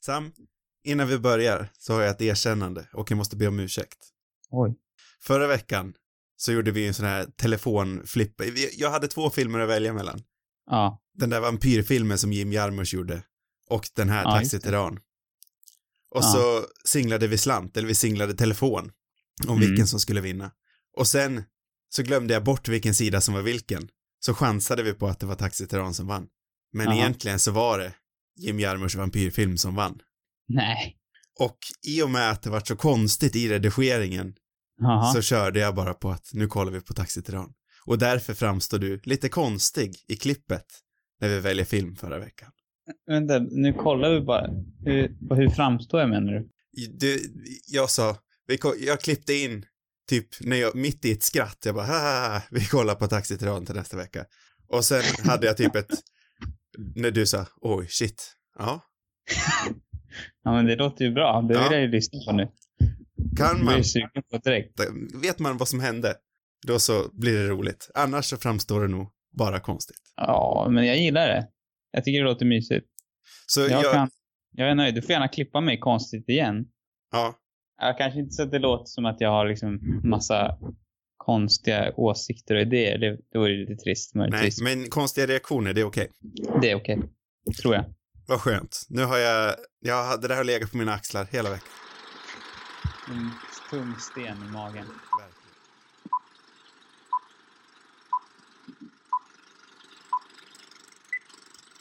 Sam, innan vi börjar så har jag ett erkännande och jag måste be om ursäkt. Oj. Förra veckan så gjorde vi en sån här telefonflipp. Jag hade två filmer att välja mellan. Ja. Den där vampyrfilmen som Jim Jarmusch gjorde och den här Ja. Taxi Och Ja. så singlade vi slant, eller vi singlade telefon om Mm. vilken som skulle vinna. Och sen så glömde jag bort vilken sida som var vilken. Så chansade vi på att det var Taxi som vann. Men Jaha. egentligen så var det Jim Jarmuschs vampyrfilm som vann. Nej. Och i och med att det var så konstigt i redigeringen Jaha. så körde jag bara på att nu kollar vi på Taxi Och därför framstår du lite konstig i klippet när vi väljer film förra veckan. Vänta, nu kollar vi bara. Hur, hur framstår jag menar du? Du, jag sa, vi, jag klippte in typ när jag, mitt i ett skratt, jag bara Haha, vi kollar på Taxi till nästa vecka. Och sen hade jag typ ett, när du sa, oj shit, ja, Ja men det låter ju bra. Det Ja. vill jag ju lyssna på nu. kan Jag man, ju sugen på direkt. vet man vad som hände, då så blir det roligt. Annars så framstår det nog bara konstigt. Ja, men jag gillar det. Jag tycker det låter mysigt. Så Jag, jag, kan, jag är nöjd. Du får gärna klippa mig konstigt igen. ja, Jag kanske inte så att det låter som att jag har liksom massa konstiga åsikter och idéer. Det, det vore lite trist nej, möjligtvis. men konstiga reaktioner, det är okej. Det är okej. Tror jag. Vad skönt. Nu har jag, jag hade det här legat på mina axlar hela veckan. En tung sten i magen.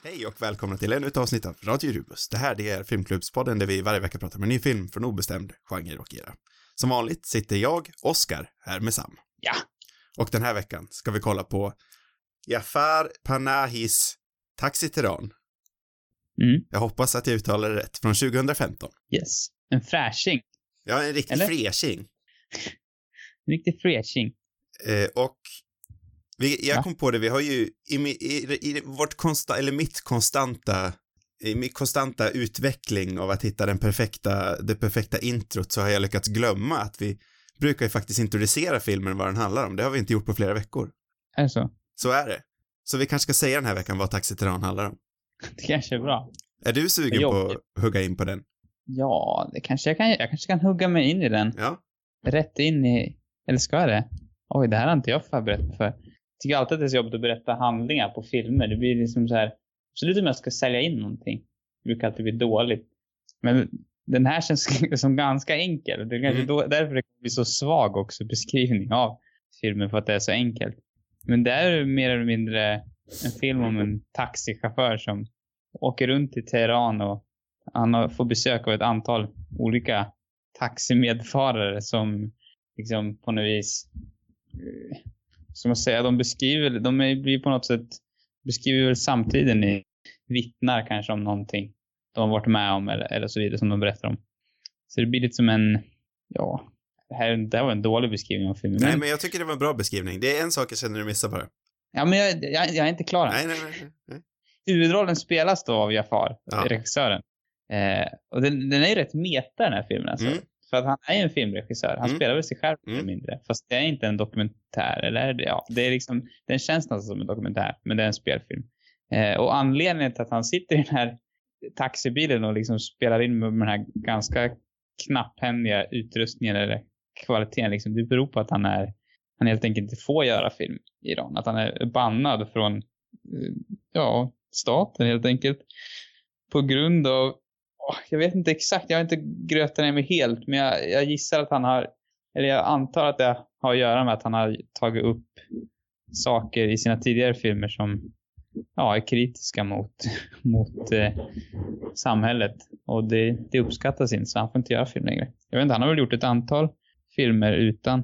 Hej och välkomna till ännu ett avsnitt av Radio Rubus. Det här är Filmklubbspodden där vi varje vecka pratar om en ny film från obestämd genre och era. Som vanligt sitter jag, Oskar, här med Sam. Ja. Och den här veckan ska vi kolla på Jafar Panahis Taxi Teheran. Mm. Jag hoppas att jag uttalar det rätt, från 2015. Yes. En fräsching. Ja, en riktig Eller? fräsching. En riktig fräsching. Eh, och vi, jag Va? kom på det, vi har ju i, i, i vårt konsta, eller mitt konstanta, i min konstanta utveckling av att hitta den perfekta, det perfekta introt så har jag lyckats glömma att vi brukar ju faktiskt introducera filmen vad den handlar om. Det har vi inte gjort på flera veckor. Är det så? Så är det. Så vi kanske ska säga den här veckan vad Taxi Teheran handlar om. Det kanske är bra. Är du sugen på att hugga in på den? Ja, det kanske jag kan Jag kanske kan hugga mig in i den. Ja. Rätt in i... Eller ska jag det? Oj, det här har inte jag förberett mig för. Jag tycker alltid att det är så jobbigt att berätta handlingar på filmer. Det blir liksom så här... Absolut om jag ska sälja in någonting. Det brukar alltid bli dåligt. Men den här känns som ganska enkel. Det är kanske Mm. då, därför det blir så svag också beskrivning av filmen för att det är så enkelt. Men det är mer eller mindre en film om en taxichaufför som åker runt i Teheran och han får besök av ett antal olika taximedfarare som liksom på något vis, eh, som jag säger, de beskriver, de blir på något sätt, beskriver väl samtiden i, vittnar kanske om någonting de har varit med om eller, eller så vidare som de berättar om. Så det blir lite som en, ja, det här, det här var en dålig beskrivning av filmen. Nej, Men, jag tycker det var en bra beskrivning. Det är en sak jag känner du missar bara. ja, men jag, jag, jag är inte klar än. Nej, nej, nej. nej. Huvudrollen spelas då av Jafar, Ja. regissören. Eh, och den, den är ju rätt meta den här filmen alltså. Mm. För att han är ju en filmregissör. Han Mm. spelar väl sig själv mer Mm. mindre. Fast det är inte en dokumentär. Eller det? Ja, det är liksom, den känns nästan som en dokumentär. Men det är en spelfilm. Eh, och anledningen till att han sitter i den här taxibilen och liksom spelar in med den här ganska knapphändiga utrustningen eller kvaliteten liksom. Det beror på att han är, han helt enkelt inte får göra film i Iran. Att han är bannad från, eh, ja, staten helt enkelt. På grund av, åh, jag vet inte exakt, jag har inte grötat ner mig helt, men jag, jag gissar att han har, eller jag antar att det har att göra med att han har tagit upp saker i sina tidigare filmer som ja, är kritiska mot, mot eh, samhället. Och det, det uppskattas inte, så han får inte göra film längre. Jag vet inte, han har väl gjort ett antal filmer utan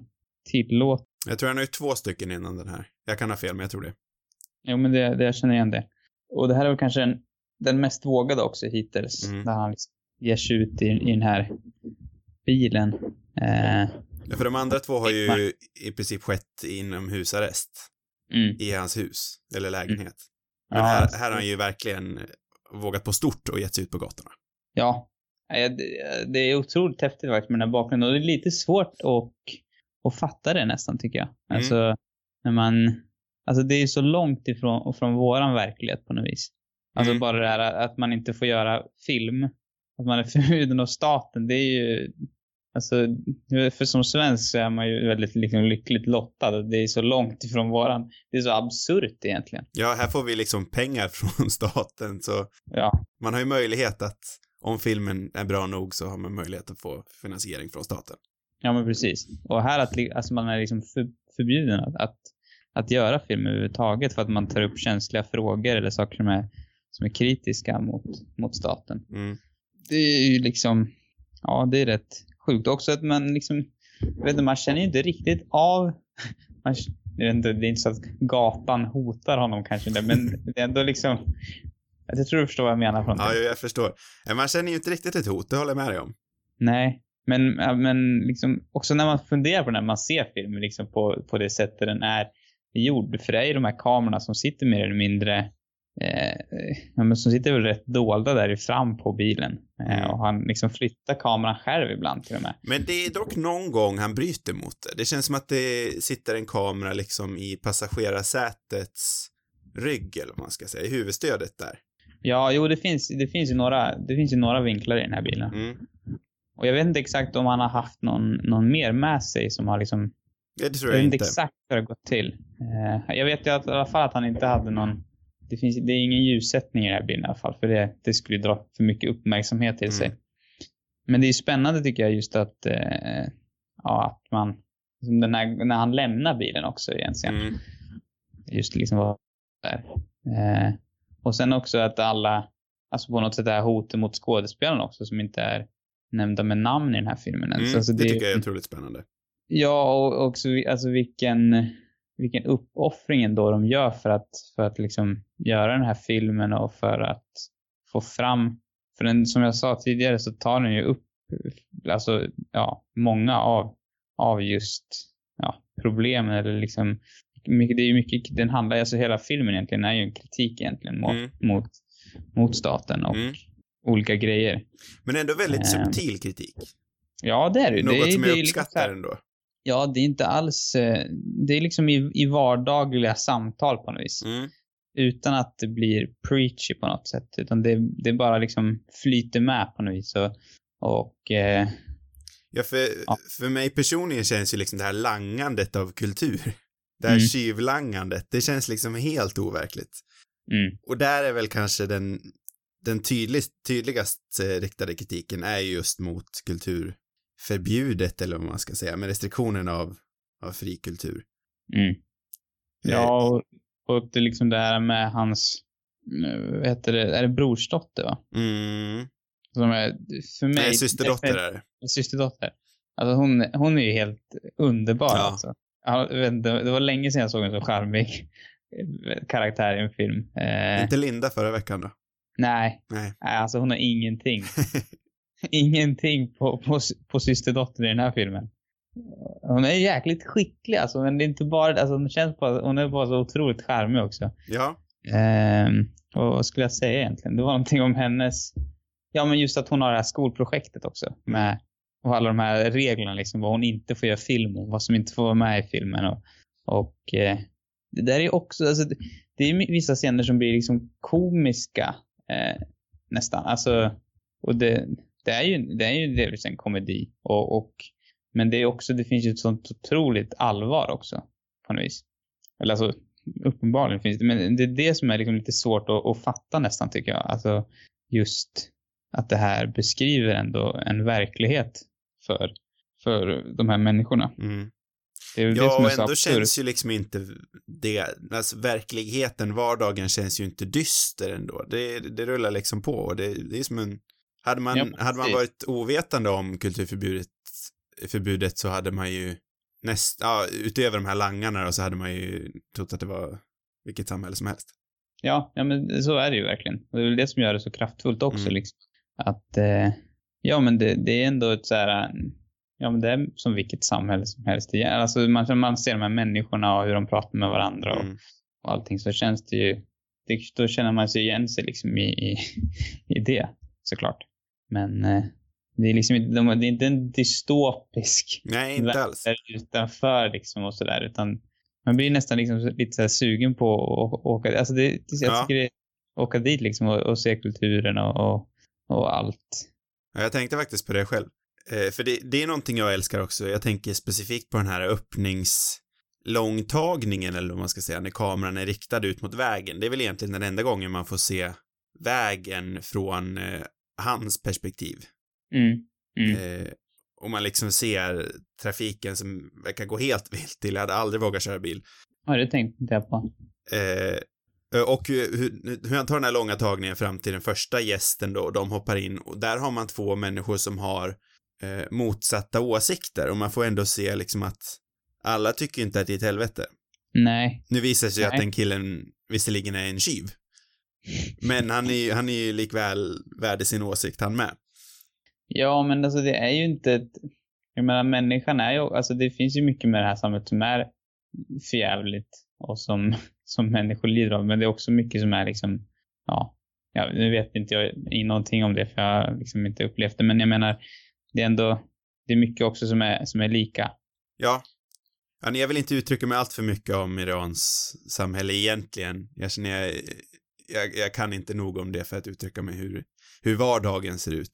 tillåt. Jag tror han har ju två stycken innan den här. Jag kan ha fel, men jag tror det. Jo, men det, det jag känner igen det. Och det här är väl kanske den, den mest vågade också hittills. Mm. Där han liksom ger sig ut i, i den här bilen. Eh, Ja, För de andra två har ju i princip skett inom husarrest mm. i hans hus, eller lägenhet. Men Ja, här, här har han ju verkligen vågat på stort och gett sig ut på gatorna. Ja, Eh, det- är otroligt häftigt faktiskt med den här bakgrunden. Och det är lite svårt att, att fatta det nästan tycker jag. Mm. Alltså, när man... Alltså det är så långt ifrån från våran verklighet på något vis. Alltså Mm. bara det här att man inte får göra film att man är förbjuden av staten, det är ju, alltså, för som svensk så är man ju väldigt liksom, lyckligt lottad. Det är så långt ifrån våran, det är så absurt egentligen. Ja, här får vi liksom pengar från staten, så Ja, man har ju möjlighet att, om filmen är bra nog så har man möjlighet att få finansiering från staten. ja men precis. Och här att alltså, man är liksom för, förbjuden att, att, att göra film överhuvudtaget för att man tar upp känsliga frågor eller saker som är, som är kritiska mot, mot staten. Mm. det är ju liksom, ja det är rätt sjukt också att man liksom, jag vet inte, man känner ju inte riktigt av, man, jag vet inte, det är inte så att gatan hotar honom kanske, det, men det är ändå liksom, jag tror du förstår vad jag menar. Från Ja, jag förstår. Man känner ju inte riktigt ett hot, det håller jag med dig om. Nej, men, men liksom, också när man funderar på när man ser filmen liksom på, på det sättet den är gjord, för det är ju de här kamerorna som sitter mer eller mindre eh, ja, men som sitter väl rätt dolda där i fram på bilen. Eh, Mm. och han liksom flyttar kameran själv ibland till och med. Men det är dock någon gång han bryter mot det. Det känns som att det sitter en kamera liksom i passagerarsätets rygg, eller vad man ska säga, i huvudstödet där. Ja, jo det finns, det finns ju några, det finns ju några vinklar i den här bilen. Mm. Och jag vet inte exakt om han har haft någon, någon mer med sig som har liksom, det tror jag jag vet inte inte. exakt hur det har gått till. Eh, jag vet ju att, i alla fall att han inte hade någon, det, finns, det är ingen ljussättning i den här bilen i alla fall, för det, det skulle dra för mycket uppmärksamhet till sig. Mm. Men det är spännande tycker jag just att, eh, ja, att man, som den här, när han lämnar bilen också egentligen. Mm. just liksom vad där. Eh, och sen också att alla, alltså på något sätt det här hotet mot skådespelarna också som inte är nämnda med namn i den här filmen. Mm. Alltså det tycker jag är otroligt spännande. Ja, och också alltså vilken, vilken uppoffring ändå de gör för att, för att liksom göra den här filmen och för att få fram, för den, som jag sa tidigare så tar den ju upp, alltså ja, många av, av just, ja, problemen eller liksom, det är mycket, den handlar, alltså hela filmen egentligen är ju en kritik egentligen mot, Mm. mot, mot staten och Mm. olika grejer. Men ändå väldigt Eh, subtil kritik. Ja, det är det. Något det, som det jag liksom uppskattar här- ändå. Ja, det är inte alls... eh, Det är liksom i, i vardagliga samtal på något vis. Mm. Utan att det blir preachy på något sätt. Utan det, det bara liksom flyter med på något vis. Och, och eh, Ja, för, Ja. för mig personligen känns ju liksom det här langandet av kultur, det här Mm. tjuvlangandet, det känns liksom helt overkligt. mm, Och där är väl kanske den, den tydligast, tydligast eh, riktade kritiken är ju just mot kulturförbjudet, eller vad man ska säga, med restriktionen av, av fri kultur. mm. Eh, Ja, och, och det, liksom det här med hans... eh, Vad heter det? Är det brorsdotter, va? Mm. Som är, för mig... Nej, systerdotter är det. Systerdotter. Alltså hon, hon är ju helt underbar Ja. alltså. Det var länge sedan jag såg en så charmig eh, karaktär i en film. Inte Linda förra veckan då? nej, Nej. nej, alltså hon har ingenting. ingenting på, på, på systerdottern i den här filmen. Hon är jäkligt skicklig alltså, men det är inte bara, alltså hon känns bara, hon är bara så otroligt charmig också. Ja. Ehm, och vad skulle jag säga egentligen? Det var någonting om hennes, ja men just att hon har det här skolprojektet också med, och alla de här reglerna liksom, vad hon inte får göra film om, vad som inte får vara med i filmen och, och eh, det där är också, alltså det, är vissa scener som blir liksom komiska eh, nästan, alltså och det, det är ju, det är ju delvis en komedi och, och men det är också, det finns ju ett sånt otroligt allvar också på något vis. Eller alltså, uppenbarligen finns det, men det är det som är liksom lite svårt att, att fatta nästan tycker jag. Alltså just att det här beskriver ändå en verklighet för, för de här människorna. Mm. Ja, och ändå känns ju liksom inte det, alltså verkligheten, vardagen känns ju inte dyster ändå. Det, det rullar liksom på och det, det är som en, hade man, Ja, hade man varit ovetande om kulturförbudet förbudet så hade man ju näst, ja, utöver de här langarna då, så hade man ju trott att det var vilket samhälle som helst. Ja, ja, men så är det ju verkligen. Och det är väl det som gör det så kraftfullt också. Mm. Liksom. Att, eh, ja men det, det är ändå ett så här, ja men det är som vilket samhälle som helst. Alltså man, man ser de här människorna och hur de pratar med varandra och, Mm. och allting så känns det ju, det, då känner man sig igen sig liksom i, i, i det såklart. Men eh, det är liksom inte, de- det är inte en dystopisk Nej, inte alls. utanför liksom och sådär utan man blir nästan liksom lite så här sugen på att åka, alltså det, jag Ja. tycker det, åka dit liksom och, och se kulturen och, och, och allt, Ja, jag tänkte faktiskt på det själv. Eh, för det, det är någonting jag älskar också. Jag tänker specifikt på den här öppningslångtagningen, eller vad man ska säga, när kameran är riktad ut mot vägen. Det är väl egentligen den enda gången man får se vägen från eh, hans perspektiv. Mm. Mm. Eh, och man liksom ser trafiken som verkar gå helt vilt till. Jag hade aldrig vågat köra bil. Ja, det tänkte jag på. Eh, och hur, hur han tar den här långa tagningen fram till den första gästen då, de hoppar in och där har man två människor som har eh, motsatta åsikter och man får ändå se liksom att alla tycker inte att det är ett helvete. Nej. Nu visar det sig Nej. att den killen visserligen är en tjuv. Men han är ju, han är ju likväl värd i sin åsikt han med. Ja, men alltså det är ju inte ett... Jag menar, människan är ju... Alltså det finns ju mycket med det här samhället som är förjävligt och som, som människor lider av. Men det är också mycket som är liksom... Ja, ja nu vet inte jag någonting om det för jag har liksom inte upplevt det. Men jag menar, det är ändå... Det är mycket också som är, som är lika. Ja. ja jag vill inte uttrycka mig allt för mycket om Irans samhälle egentligen. Jag känner jag, jag, jag kan inte nog om det för att uttrycka mig hur, hur vardagen ser ut.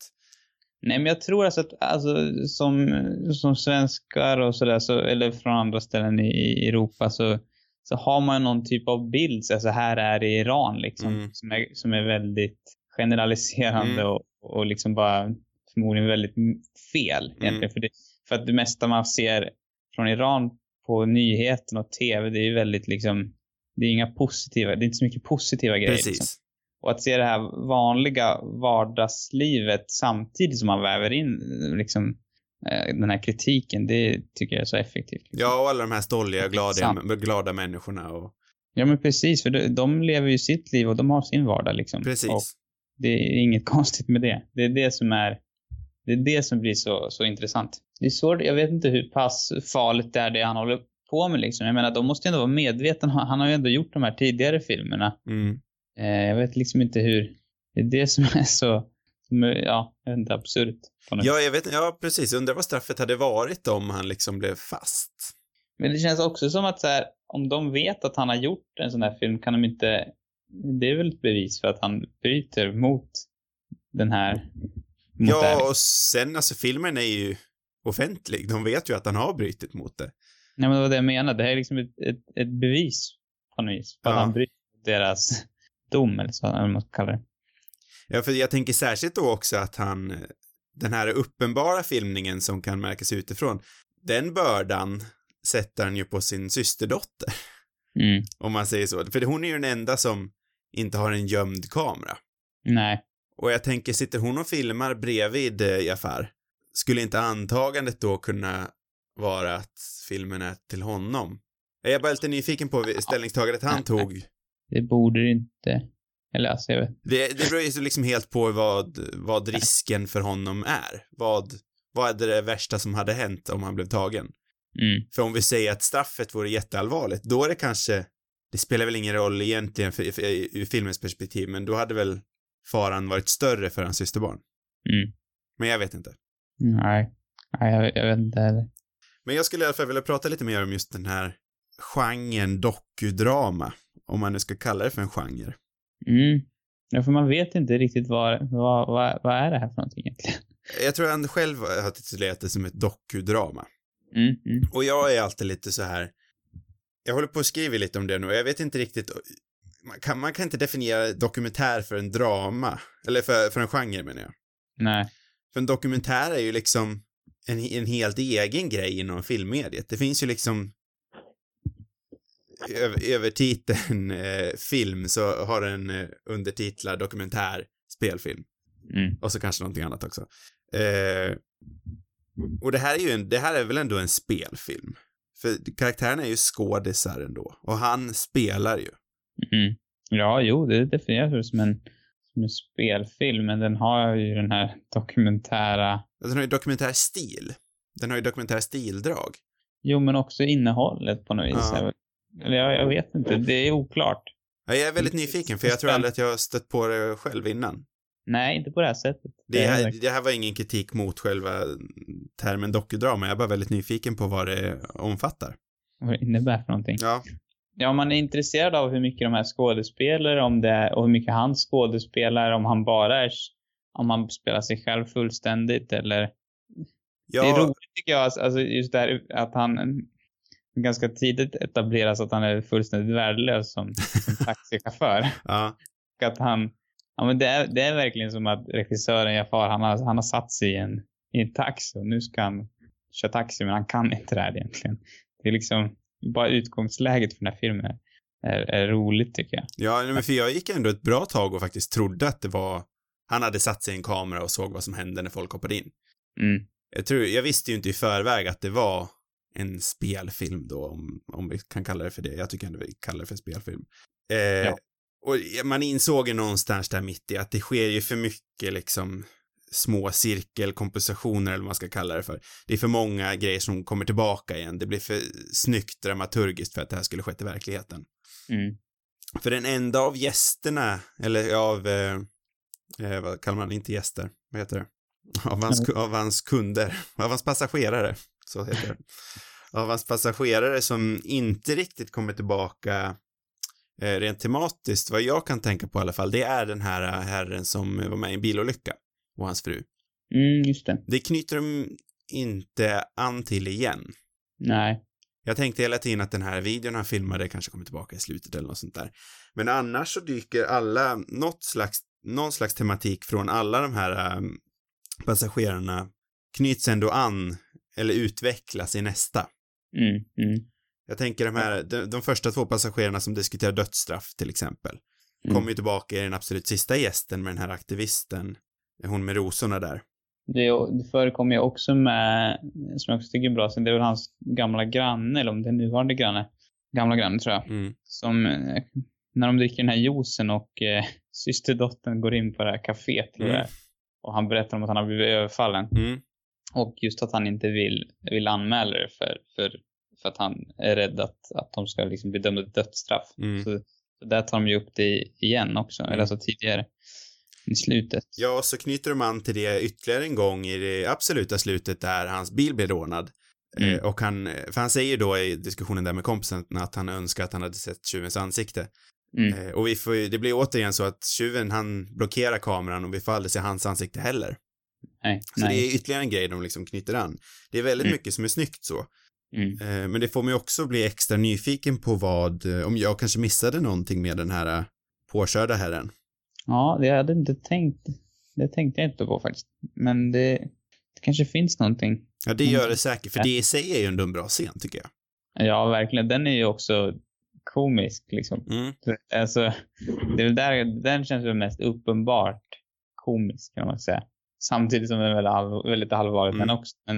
Nej, men jag tror alltså att alltså, som, som svenskar och sådär, så, eller från andra ställen i, i Europa så, så har man någon typ av bild, så alltså, här är det i Iran liksom, Mm. som, är, som är väldigt generaliserande Mm. och, och liksom bara förmodligen väldigt fel egentligen. Mm. För, det, för att det mesta man ser från Iran på nyheten och tv, det är ju väldigt liksom, det är inga positiva, det är inte så mycket positiva grejer. Liksom. Precis. Och att se det här vanliga vardagslivet samtidigt som man väver in liksom, eh, den här kritiken, det tycker jag är så effektivt. Ja, och alla de här stolliga, glada, glada människorna och Ja, men precis, för de, de lever ju sitt liv och de har sin vardag liksom. precis. Och det är inget konstigt med det. Det är det som är, det är det som blir så, så intressant. Det är svårt, jag vet inte hur pass farligt det är det han håller på med liksom. Jag menar, de måste ju ändå vara medvetna. Han har ju ändå gjort de här tidigare filmerna. Mm. Eh, jag vet liksom inte hur, det är det som är så, som är, ja, jag vet inte, absurt. Ja, jag vet Ja, precis. Undrar vad straffet hade varit om han liksom blev fast. Men det känns också som att så här, om de vet att han har gjort en sån här film kan de inte, det är väl ett bevis för att han bryter mot den här, mot. Ja, och sen alltså filmen är ju offentlig. De vet ju att han har brutit mot det. Nej men det var det jag menade, det här är liksom ett, ett, ett bevis på något vis. Att Ja. han bryter deras dom eller så, eller vad man ska kalla det. Ja, för jag tänker särskilt då också att han, den här uppenbara filmningen som kan märkas utifrån, den bördan sätter han ju på sin systerdotter, Mm. om man säger så. För hon är ju den enda som inte har en gömd kamera. Nej. Och jag tänker, sitter hon och filmar bredvid eh, Jafar, skulle inte antagandet då kunna vara att filmen är till honom? Jag är bara lite nyfiken på ställningstagandet han tog. Det borde det inte. Eller alltså, jag vet Det, det beror ju liksom helt på vad, vad risken för honom är. Vad, vad är det värsta som hade hänt om han blev tagen? mm. För om vi säger att straffet vore jätteallvarligt, då är det kanske, det spelar väl ingen roll egentligen för, för, ur filmens perspektiv, men då hade väl faran varit större för hans systerbarn. Mm. Men jag vet inte. Nej. Nej, jag, jag vet inte heller. Men jag skulle i alla fall vilja prata lite mer om just den här genren dokudrama, om man nu ska kalla det för en genre. Mm. Ja, för man vet inte riktigt vad, vad, vad, vad är det här för någonting egentligen. Jag tror han själv har titulerat det som ett dokudrama. Mm, mm. Och jag är alltid lite så här, jag håller på att skriva lite om det nu och jag vet inte riktigt, man kan, man kan inte definiera dokumentär för en drama, eller för, för en genre menar jag. Nej. För en dokumentär är ju liksom en, en helt egen grej inom filmmediet. Det finns ju liksom över, över titeln eh, film så har den eh, undertitlar dokumentär spelfilm. Mm. Och så kanske någonting annat också. Eh, och det här är ju en, det här är väl ändå en spelfilm. För karaktärerna är ju skådisar ändå. Och han spelar ju. Mm. Ja, jo, det definieras som en, en spelfilm, men den har ju den här dokumentära... Den har ju dokumentär stil. Den har ju dokumentär stildrag. Jo, men också innehållet på något vis. Ja. Eller jag, jag vet inte, det är oklart. Ja, jag är väldigt nyfiken för jag tror aldrig att jag har stött på det själv innan. Nej, inte på det här sättet. Det är här, det här var ingen kritik mot själva termen dokudrama, jag är bara väldigt nyfiken på vad det omfattar. Vad det innebär för någonting. Ja, Ja, om man är intresserad av hur mycket de här skådespelar, om det och hur mycket han skådespelar, om han bara är om man spelar sig själv fullständigt eller... Ja, Det är roligt tycker jag, alltså just det här att han ganska tidigt etableras att han är fullständigt värdelös som, som taxichaufför. ja, Och att han, ja men det är, det är verkligen som att regissören Jafar, han har, han har satt sig i en, i en taxi och nu ska han köra taxi men han kan inte det här egentligen. Det är liksom, bara utgångsläget för den här filmen är, är roligt tycker jag. ja, men för jag gick ändå ett bra tag och faktiskt trodde att det var, han hade satt sig i en kamera och såg vad som hände när folk hoppade in. Mm. Jag tror, jag visste ju inte i förväg att det var en spelfilm då, om, om vi kan kalla det för det. Jag tycker ändå vi kallar det för spelfilm. Eh, Ja. Och man insåg ju någonstans där mitt i att det sker ju för mycket liksom små cirkelkompositioner eller vad man ska kalla det för. Det är för många grejer som kommer tillbaka igen. Det blir för snyggt dramaturgiskt för att det här skulle skett i verkligheten. Mm. För den enda av gästerna, eller av, eh, eh, vad kallar man inte gäster, vad heter det? Av hans, av hans kunder, av hans passagerare, så heter det. Av hans passagerare som inte riktigt kommer tillbaka eh, rent tematiskt, vad jag kan tänka på i alla fall, det är den här eh, herren som var med i en bilolycka och hans fru. Mm, just det. Det knyter de inte an till igen. Nej. Jag tänkte hela tiden att den här videon han filmade kanske kommer tillbaka i slutet eller något sånt där. Men annars så dyker alla, något slags, någon slags tematik från alla de här ähm, passagerarna knyts ändå an eller utvecklas i nästa. Mm, mm, Jag tänker de här, de, de första två passagerarna som diskuterar dödsstraff till exempel, Mm. kommer ju tillbaka i den absolut sista gästen med den här aktivisten, hon med rosorna där. Det, det förekommer ju också med, som jag också tycker är bra, det är väl hans gamla granne, eller om det är nuvarande granne, gamla granne tror jag, Mm. som eh, när de dricker den här juicen och eh, systerdottern går in på det här kaféet Mm. och han berättar om att han har blivit överfallen. Mm. Och just att han inte vill, vill anmäla det för, för, för att han är rädd att, att de ska liksom bli dömda till dödsstraff. Mm. Så, så där tar de ju upp det igen också, Mm. eller alltså tidigare i slutet. Ja, så knyter de an till det ytterligare en gång i det absoluta slutet där hans bil blir rånad. Mm. Eh, och han, för han säger då i diskussionen där med kompisen att han önskar att han hade sett tjuvens ansikte. Mm. Eh, och vi får det blir återigen så att tjuven han blockerar kameran och vi får aldrig se hans ansikte heller. Nej, Så nej. det är ytterligare en grej de liksom knyter an. Det är väldigt Mm. mycket som är snyggt så. Mm. Eh, men det får mig också bli extra nyfiken på vad, eh, om jag kanske missade någonting med den här eh, påkörda herren. Ja, det hade inte tänkt. Det tänkte jag inte på faktiskt. Men det, det kanske finns någonting. Ja, det Mm. gör det säkert, för det i sig är ju ändå en bra scen tycker jag. Ja, verkligen. Den är ju också komisk liksom. Mm. Alltså, det är väl där, den känns väl mest uppenbart komisk kan man säga. Samtidigt som den är väldigt, all, väldigt allvarlig Mm. den också. Men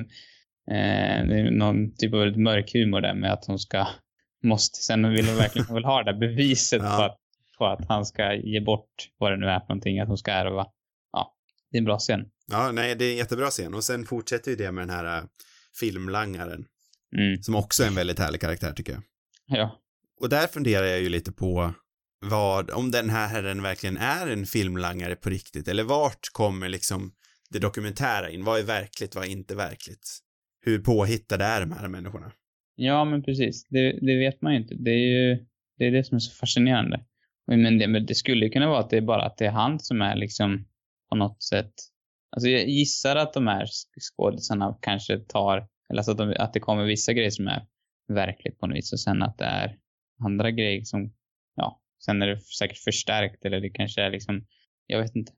eh, det är någon typ av väldigt mörk humor där med att hon ska, måste, sen vill hon verkligen hon vill ha det där beviset Ja. på, att, på att han ska ge bort vad det nu är för någonting, att hon ska ärva. Ja, det är en bra scen. Ja, nej, det är en jättebra scen. Och sen fortsätter ju det med den här äh, filmlangaren, Mm. som också är en väldigt härlig karaktär tycker jag. Ja. Och där funderar jag ju lite på vad, om den här herren verkligen är en filmlangare på riktigt, eller vart kommer liksom det dokumentära in? Vad är verkligt, vad är inte verkligt? Hur påhittade är de här människorna? Ja, men precis. Det, det vet man ju inte. Det är ju det, är det som är så fascinerande. Men det, men det skulle ju kunna vara att det är bara att det är han som är liksom på något sätt... Alltså jag gissar att de här skådisarna kanske tar... Eller alltså att, de, att det kommer vissa grejer som är verkligt på något vis och sen att det är andra grejer som... Ja, sen är det säkert förstärkt eller det kanske är liksom... Jag vet inte.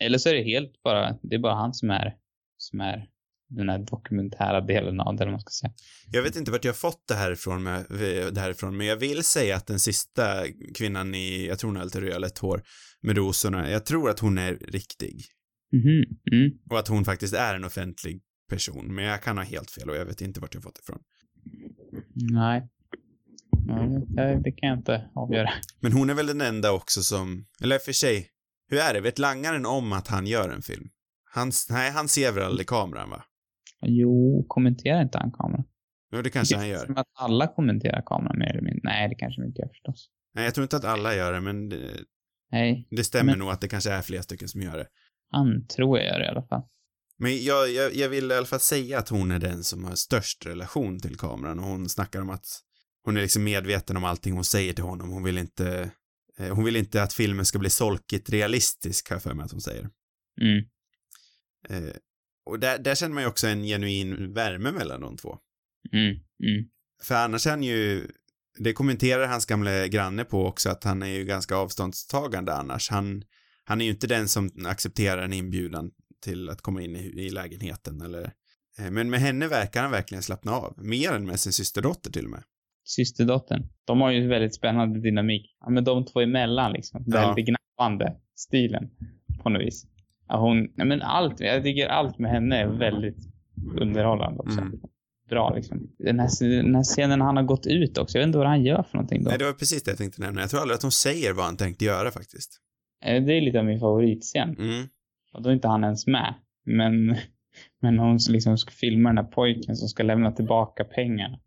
Eller så är det helt bara... Det är bara han som är... Som är den här dokumentära delen av det, eller man ska säga. Jag vet inte vart jag fått det här ifrån, med, det här ifrån, men jag vill säga att den sista kvinnan i, jag tror hon har lite rödlätt hår, med rosorna, jag tror att hon är riktig. Mhm. Mm. Och att hon faktiskt är en offentlig person, men jag kan ha helt fel och jag vet inte vart jag fått det ifrån. Nej. Det, det kan jag inte avgöra. Men hon är väl den enda också som, eller för sig, hur är det, vet langaren om att han gör en film? Han, nej, han ser väl aldrig kameran va? Jo, kommenterar inte han kameran? Jo, det kanske han Det är gör. Som att alla kommenterar kameran mer eller mindre. Nej, det kanske de inte gör förstås. Nej, jag tror inte att alla gör det, men det, Nej, det stämmer Men- nog att det kanske är flera stycken som gör det. han tror jag gör det i alla fall. Men jag, jag, jag vill i alla fall säga att hon är den som har störst relation till kameran och hon snackar om att hon är liksom medveten om allting hon säger till honom. Hon vill inte, eh, hon vill inte att filmen ska bli solkigt realistisk, har jag för mig att hon säger. Mm. Eh, och där, där känner man ju också en genuin värme mellan de två. Mm, mm. För annars är han ju, det kommenterar hans gamla granne på också, att han är ju ganska avståndstagande annars. Han, han är ju inte den som accepterar en inbjudan till att komma in i, i lägenheten eller eh, men med henne verkar han verkligen slappna av. Mer än med sin systerdotter till och med. Systerdottern. De har ju väldigt spännande dynamik. Ja, men de två emellan liksom. Ja. Väldigt gnabbande stilen. På något vis. Hon, men allt, jag tycker allt med henne är väldigt underhållande också. Mm. Bra liksom. Den här, den här scenen han har gått ut också. Jag vet inte vad han gör för någonting då. Nej, det var precis det jag tänkte nämna. Jag tror aldrig att de säger vad han tänkte göra faktiskt. Eh, Det är lite av min favoritscen. Mm. Och då är inte han ens med. Men, men hon som liksom ska filma den här pojken som ska lämna tillbaka pengarna.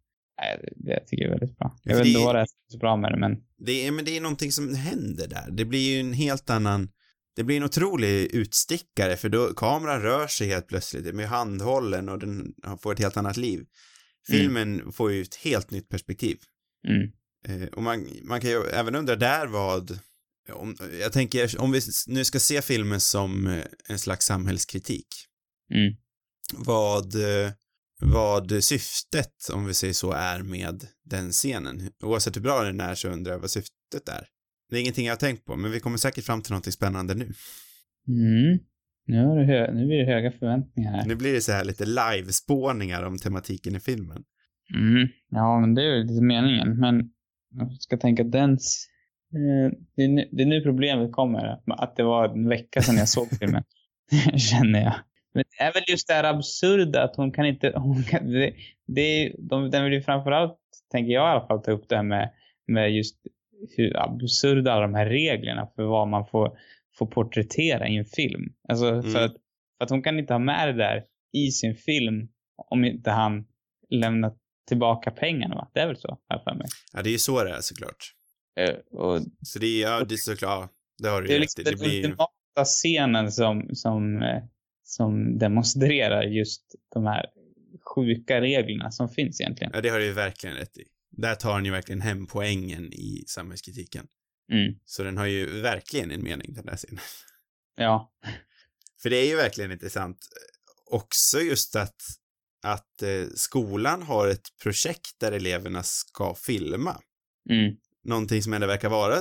Det, det tycker jag är väldigt bra. Jag för vet inte vad det är så bra med det, men Det är, men det är någonting som händer där. Det blir ju en helt annan, det blir en otrolig utstickare för då kameran rör sig helt plötsligt med handhållen och den får ett helt annat liv. Filmen får ju ett helt nytt perspektiv. mm, Eh, och man, man kan ju även undra där vad, om, jag tänker om vi nu ska se filmen som eh, en slags samhällskritik. mm. Vad, eh, vad syftet, om vi säger så, är med den scenen. Oavsett hur bra den är så undrar jag vad syftet är. Det är ingenting jag har tänkt på, men vi kommer säkert fram till någonting spännande nu. Mm. Nu, du hö- nu blir det höga förväntningar här. Nu blir det så här lite live-spårningar om tematiken i filmen. Mm. Ja, men det är ju lite meningen. Men jag ska tänka att den... s- Eh, det, är nu, det är nu problemet kommer. Att det var en vecka sedan jag såg filmen. Känner jag. Men det är väl just det här absurda att hon kan inte... Hon kan, det, det är, de, den vill ju framförallt, tänker jag i alla fall, ta upp det här med, med just hur absurda alla de här reglerna för vad man får, får porträttera i en film. Alltså Mm. för, att, för att hon kan inte ha med det där i sin film om inte han lämnar tillbaka pengarna va? Det är väl så, jag för mig. Ja, det är ju så det är såklart. Eh, och Så det är, ja, det är såklart, ja, det har du det är liksom rätt i. den Det blir ultimata scenen som, som, eh, som demonstrerar just de här sjuka reglerna som finns egentligen. ja, det har du ju verkligen rätt i. Där tar han ju verkligen hem poängen i samhällskritiken. Mm. Så den har ju verkligen en mening, den där scenen. Ja. För det är ju verkligen intressant också just att, att eh, skolan har ett projekt där eleverna ska filma. Mm. Någonting som ändå verkar vara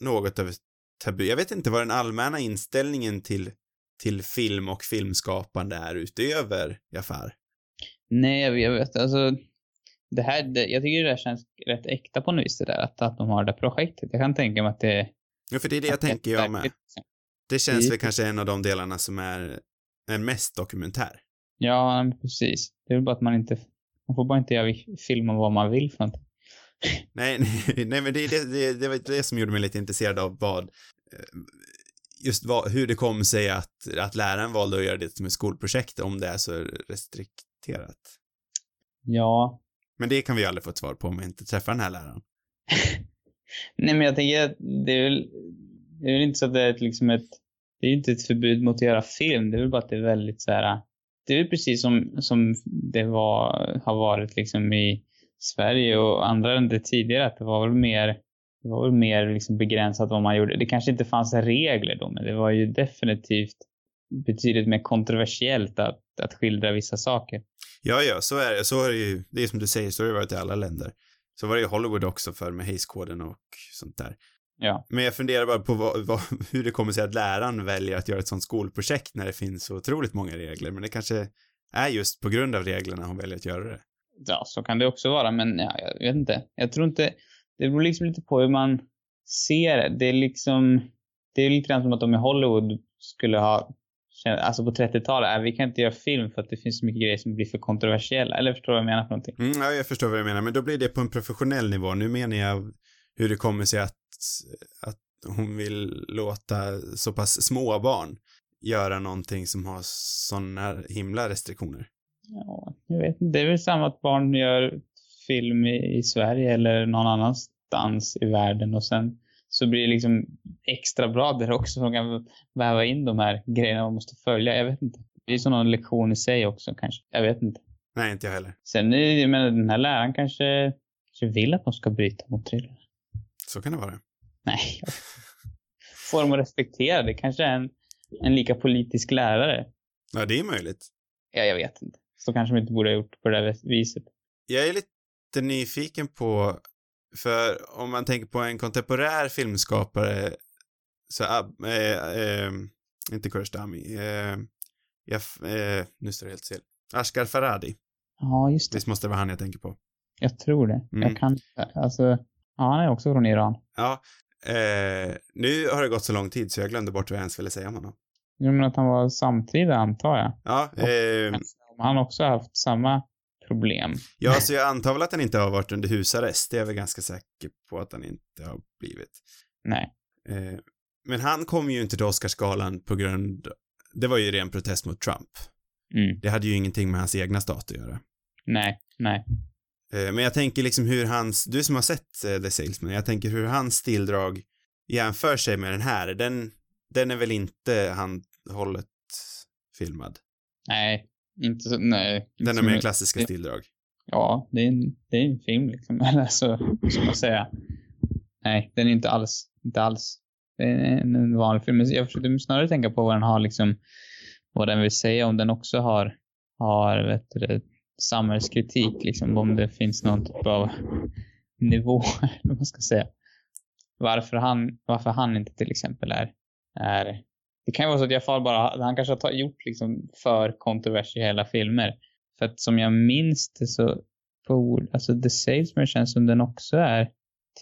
något av ett tabu. Jag vet inte vad den allmänna inställningen till, till film och filmskapande är utöver Jafar. Nej, jag jag vet. Alltså, det här, det, jag tycker det där känns rätt äkta på något vis det där. Att, att de har det projektet. Jag kan tänka mig att det... Ja, för det är det jag tänker jag med. liksom. Det känns väl kanske en av de delarna som är, är mest dokumentär. Ja, precis. Det är väl bara att man inte... Man får bara inte göra film om vad man vill för någonting. Nej, nej, nej men det det, det, det var det som gjorde mig lite intresserad av vad, eh, just vad, hur det kom sig att, att läraren valde att göra det som ett skolprojekt om det är så restrikterat. Ja, men det kan vi ju aldrig få ett svar på om vi inte träffar den här läraren. Nej, men jag tänker att det är väl, det är väl inte så att det är ett, liksom ett, det är ju inte ett förbud mot att göra film. Det är väl bara att det är väldigt så här, det är väl precis som, som det var, har varit liksom i Sverige och andra länder tidigare, att det var väl mer, det var väl mer liksom begränsat vad man gjorde. Det kanske inte fanns regler då, men det var ju definitivt betydligt mer kontroversiellt att, att skildra vissa saker. Ja, ja, så är det. Så är det ju, det är som du säger, så har det varit i alla länder. Så var det i Hollywood också för med Hays-koden och sånt där. Ja. Men jag funderar bara på vad, vad, hur det kommer sig att läraren väljer att göra ett sånt skolprojekt när det finns så otroligt många regler. Men det kanske är just på grund av reglerna hon väljer att göra det. Ja, så kan det också vara, men ja, jag vet inte. Jag tror inte... Det beror liksom lite på hur man ser det. Det är liksom... Det är lite grann som att de i Hollywood skulle ha... Alltså på 30-talet, äh, vi kan inte göra film för att det finns så mycket grejer som blir för kontroversiella. Eller förstår du vad jag menar för någonting? Mm, ja, jag förstår vad du menar, men då blir det på en professionell nivå. Nu menar jag hur det kommer sig att, att hon vill låta så pass små barn göra någonting som har sådana himla restriktioner. Ja, jag vet inte. Det är väl samma att barn gör film i, i Sverige eller någon annanstans i världen och sen så blir det liksom extra bra där också. De kan väva in de här grejerna man måste följa. Jag vet inte. Det är som någon lektion i sig också kanske. Jag vet inte. Nej, inte jag heller. Sen, jag menar, den här läraren kanske, kanske vill att de ska bryta mot reglerna. Så kan det vara. Nej. Får dem att respektera det. Kanske är en, en lika politisk lärare. Ja, det är möjligt. Ja, jag vet inte. Så kanske de inte borde ha gjort på det där viset. Jag är lite nyfiken på, för om man tänker på en kontemporär filmskapare, så, äh, äh, inte Kurosdami, äh, jag, äh, nu står det helt still. Ashgar Farhadi. Ja, just det. Visst måste det vara han jag tänker på? Jag tror det. Mm. Jag kan Alltså, ja, han är också från Iran. Ja. Eh, nu har det gått så lång tid så jag glömde bort vad jag ens ville säga om honom. Jag menar att han var samtida, antar jag. Ja, eh, Om han också haft samma problem. ja, så jag antar väl att han inte har varit under husarrest. Det är jag väl ganska säker på att han inte har blivit. Nej. Eh, men han kom ju inte till Oscarsgalan på grund, det var ju ren protest mot Trump. Mm. Det hade ju ingenting med hans egna stat att göra. Nej, nej. Eh, Men jag tänker liksom hur hans, du som har sett eh, The Salesman, jag tänker hur hans stildrag jämför sig med den här. Den, den är väl inte handhållet filmad? Nej, inte så, nej. Den är mer klassiska det- stildrag. Ja, det är en, det är en film liksom. Eller så, ska man säga. Nej, den är inte alls, inte alls. Det är en, en vanlig film. Men Jag försökte snarare tänka på vad den har liksom, vad den vill säga. Om den också har, har vet du, samhällskritik liksom. Om det finns någon typ av nivå, eller vad man ska säga. Varför han, varför han inte till exempel är, är det kan ju vara så att jag fall bara, han kanske har gjort liksom för kontroversiella filmer. För att som jag minns det så, på, alltså The Salesman känns som den också är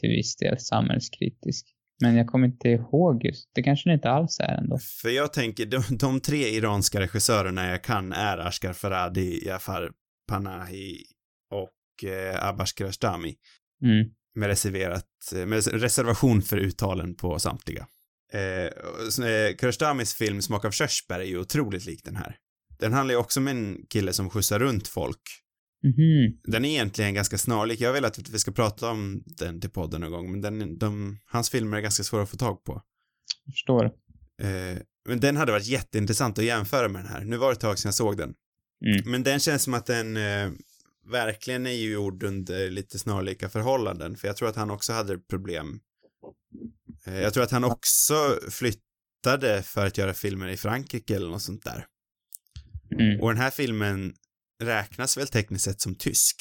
till viss del samhällskritisk. Men jag kommer inte ihåg just, det kanske den inte alls är ändå. För jag tänker, de, de tre iranska regissörerna jag kan är Ashgar Farhadi, Jafar Panahi och eh, Abbas Kiarostami. Mm. med reserverat, med reservation för uttalen på samtliga. Eh, eh, Kiarostamis film Smak av körsbär är ju otroligt lik den här. Den handlar ju också om en kille som skjutsar runt folk. Mhm. Den är egentligen ganska snarlik. Jag vill att vi ska prata om den till podden någon gång, men den, de, hans filmer är ganska svåra att få tag på. Jag förstår. Eh, men den hade varit jätteintressant att jämföra med den här. Nu var det ett tag sedan jag såg den. Mm. Men den känns som att den eh, verkligen är ju gjord under lite snarlika förhållanden, för jag tror att han också hade problem. Eh, jag tror att han också flyttade för att göra filmer i Frankrike eller något sånt där. Mm. Och den här filmen räknas väl tekniskt sett som tysk,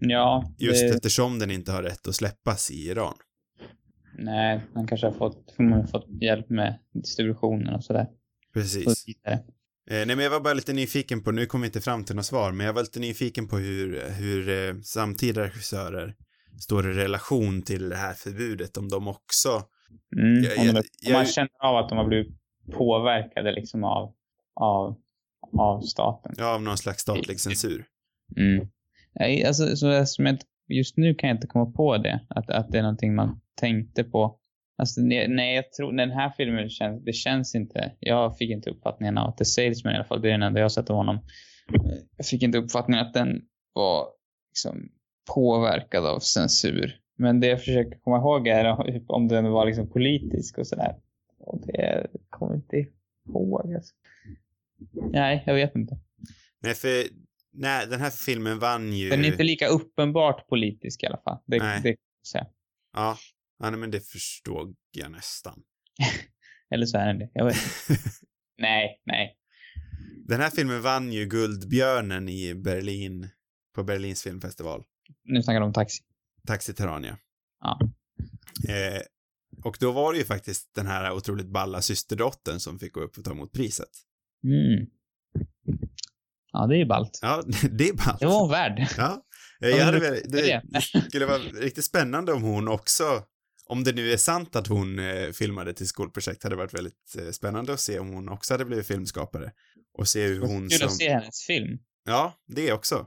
Ja, just det, eftersom den inte har rätt att släppas i Iran. nej, han kanske har fått, fått hjälp med distributionen och sådär. Och Precis. vidare. Eh, nej, men jag var bara lite nyfiken på, nu kom vi inte fram till något svar, men jag var lite nyfiken på hur, hur eh, samtida regissörer står i relation till det här förbudet, om de också Mm. Jag- jag- jag- man känner av att de har blivit påverkade liksom av, av, av staten. Ja, av någon slags statlig censur. Mm. Nej, Alltså, så som jag, just nu kan jag inte komma på det. Att, att det är någonting man tänkte på. Alltså, nej, jag tror den här filmen känns, det känns inte, jag fick inte uppfattningen av att The Salesman i alla fall, det är den enda jag har sett av honom. Jag fick inte uppfattningen att den var liksom påverkad av censur. Men det jag försöker komma ihåg är om den var liksom politisk och sådär. Och det kommer inte ihåg. Alltså. Nej, jag vet inte. Nej, för nej, den här filmen vann ju... Den är inte lika uppenbart politisk i alla fall. Det, Nej. det säga. Ja, ja nej, men det förstår jag nästan. Eller så är den det. Jag vet inte. Nej, nej. Den här filmen vann ju Guldbjörnen i Berlin, på Berlins filmfestival. Nu snackar de om taxi. Taxi Terrania. Ja. Eh, och då var det ju faktiskt den här otroligt balla systerdottern som fick gå upp och ta emot priset. Mm. Ja, det är ballt. Ja, det är ballt. Det var hon värd. Ja. Ja, Jag hade väl, det skulle vara riktigt spännande om hon också, om det nu är sant att hon eh, filmade till skolprojekt, hade varit väldigt eh, spännande att se om hon också hade blivit filmskapare. Och se hur hon Kul som... att se hennes film. Ja, det också.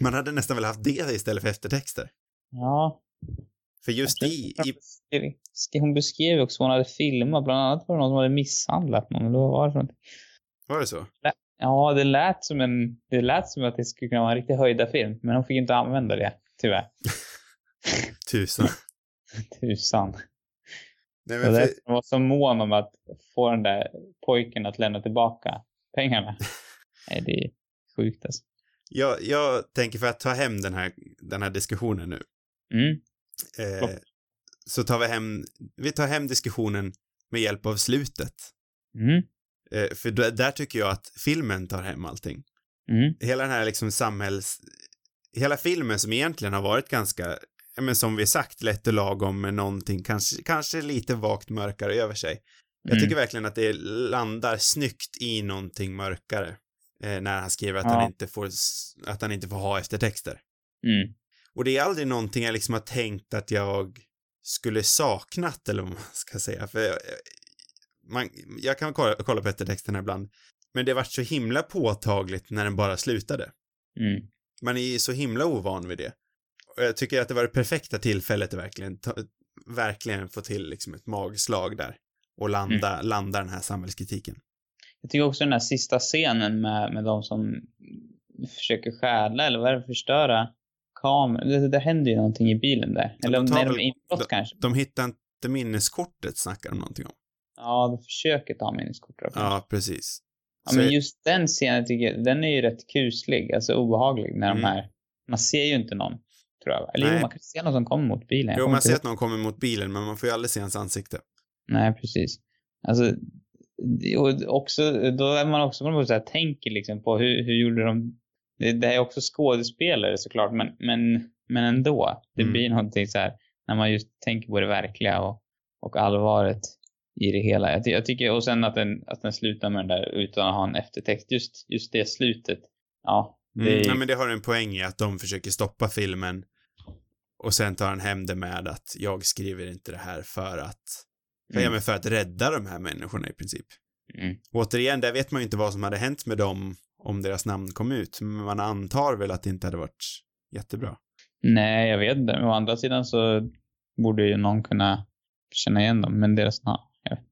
Man hade nästan velat haft det istället för eftertexter. Ja. För just i, i Hon beskrev också vad hon hade filmat. Bland annat var det någon som hade misshandlat någon. Eller vad var det för någonting? var det så? Ja, det lät som en... Det lät som att det skulle kunna vara en riktigt höjda film. Men hon fick inte använda det, tyvärr. Tusan. Tusan. Nej, men det för, var så mån om att få den där pojken att lämna tillbaka pengarna. Nej, det är sjukt alltså. Jag, jag tänker för att ta hem den här, den här diskussionen nu. Mm. Eh, så tar vi hem, vi tar hem diskussionen med hjälp av slutet. Mm. Eh, för där, där tycker jag att filmen tar hem allting. Mm. Hela den här liksom samhälls... Hela filmen som egentligen har varit ganska, men som vi sagt, lätt och lagom med någonting kanske, kanske lite vagt mörkare över sig. Jag Mm. tycker verkligen att det landar snyggt i någonting mörkare. Eh, när han skriver att Ja. han inte får, att han inte får ha eftertexter. Mm. Och det är aldrig någonting jag liksom har tänkt att jag skulle saknat, eller vad man ska säga, för jag, man, jag kan kolla, kolla på eftertexterna ibland, men det vart så himla påtagligt när den bara slutade. Mm. Man är ju så himla ovan vid det. Och jag tycker att det var det perfekta tillfället att verkligen, ta, verkligen få till liksom ett magslag där och landa, landa den här samhällskritiken. Jag tycker också den här sista scenen med, med de som försöker stjäla eller vad är det, förstöra kameran. Det, det händer ju någonting i bilen där. Eller om de de väl- är inbrott kanske. De hittar inte minneskortet, snackar de någonting om. Ja, de försöker ta minneskort. då, kanske. Ja, precis. Ja, Så- men just den scenen tycker jag, den är ju rätt kuslig, alltså obehaglig när Mm. de här, man ser ju inte någon, tror jag. Eller jo, Nej. man kan se någon som kommer mot bilen. Jo, man ser att någon kommer mot bilen, men man får ju aldrig se hans ansikte. Nej, precis. Alltså, och också, då är man också på något sätt tänker liksom på hur, hur gjorde de, det, det är också skådespelare såklart, men, men, men ändå. Det Mm. blir någonting så här, när man just tänker på det verkliga och, och allvaret i det hela. Jag, jag tycker, och sen att den, att den slutar med den där utan att ha en eftertext. Just, just det slutet. Ja, det Mm. Ja, men det har en poäng i att de försöker stoppa filmen och sen tar han hem det med att jag skriver inte det här för att, för, ja, Mm. men för att rädda de här människorna i princip. mm. Återigen, där vet man ju inte vad som hade hänt med dem om deras namn kom ut, men man antar väl att det inte hade varit jättebra. Nej, jag vet inte. Å andra sidan så borde ju någon kunna känna igen dem, men deras namn. Jag vet.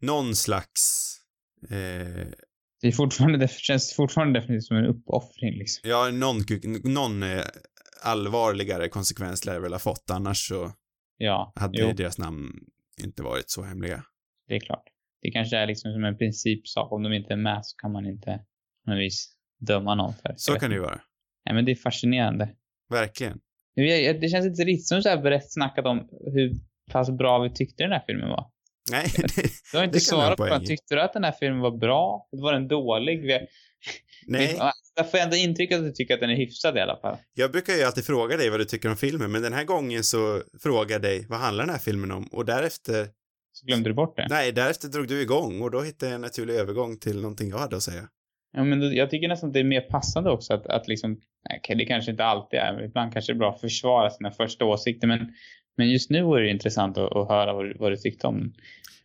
Någon slags, eh, Det, är fortfarande, det känns fortfarande definitivt som en uppoffring liksom. ja, någon, någon eh, allvarligare konsekvens lär väl ha fått, annars så Ja, hade jo, deras namn inte varit så hemliga. det är klart. Det kanske är liksom som en principsak. Om de inte är med så kan man inte på något vis döma någon för Så jag vet kan det ju vara. Nej, men det är fascinerande. Verkligen. Det känns inte riktigt som så här brett snackat om hur pass bra vi tyckte den här filmen var. Nej, det, Du har inte Det svarat på i. Tyckte du att den här filmen var bra? Var den dålig? Vi- nej. Jag får ändå intrycket att du tycker att den är hyfsad i alla fall. Jag brukar ju alltid fråga dig vad du tycker om filmen, men den här gången så frågar jag dig vad handlar den här filmen om? Och därefter, Så glömde du bort det. nej, därefter drog du igång och då hittade jag en naturlig övergång till någonting jag hade att säga. Ja, men då, jag tycker nästan att det är mer passande också att, att liksom, okej, det kanske inte alltid är, men ibland kanske det är bra att försvara sina första åsikter, men, men just nu var det intressant att, att höra vad, du- vad du tyckte om den.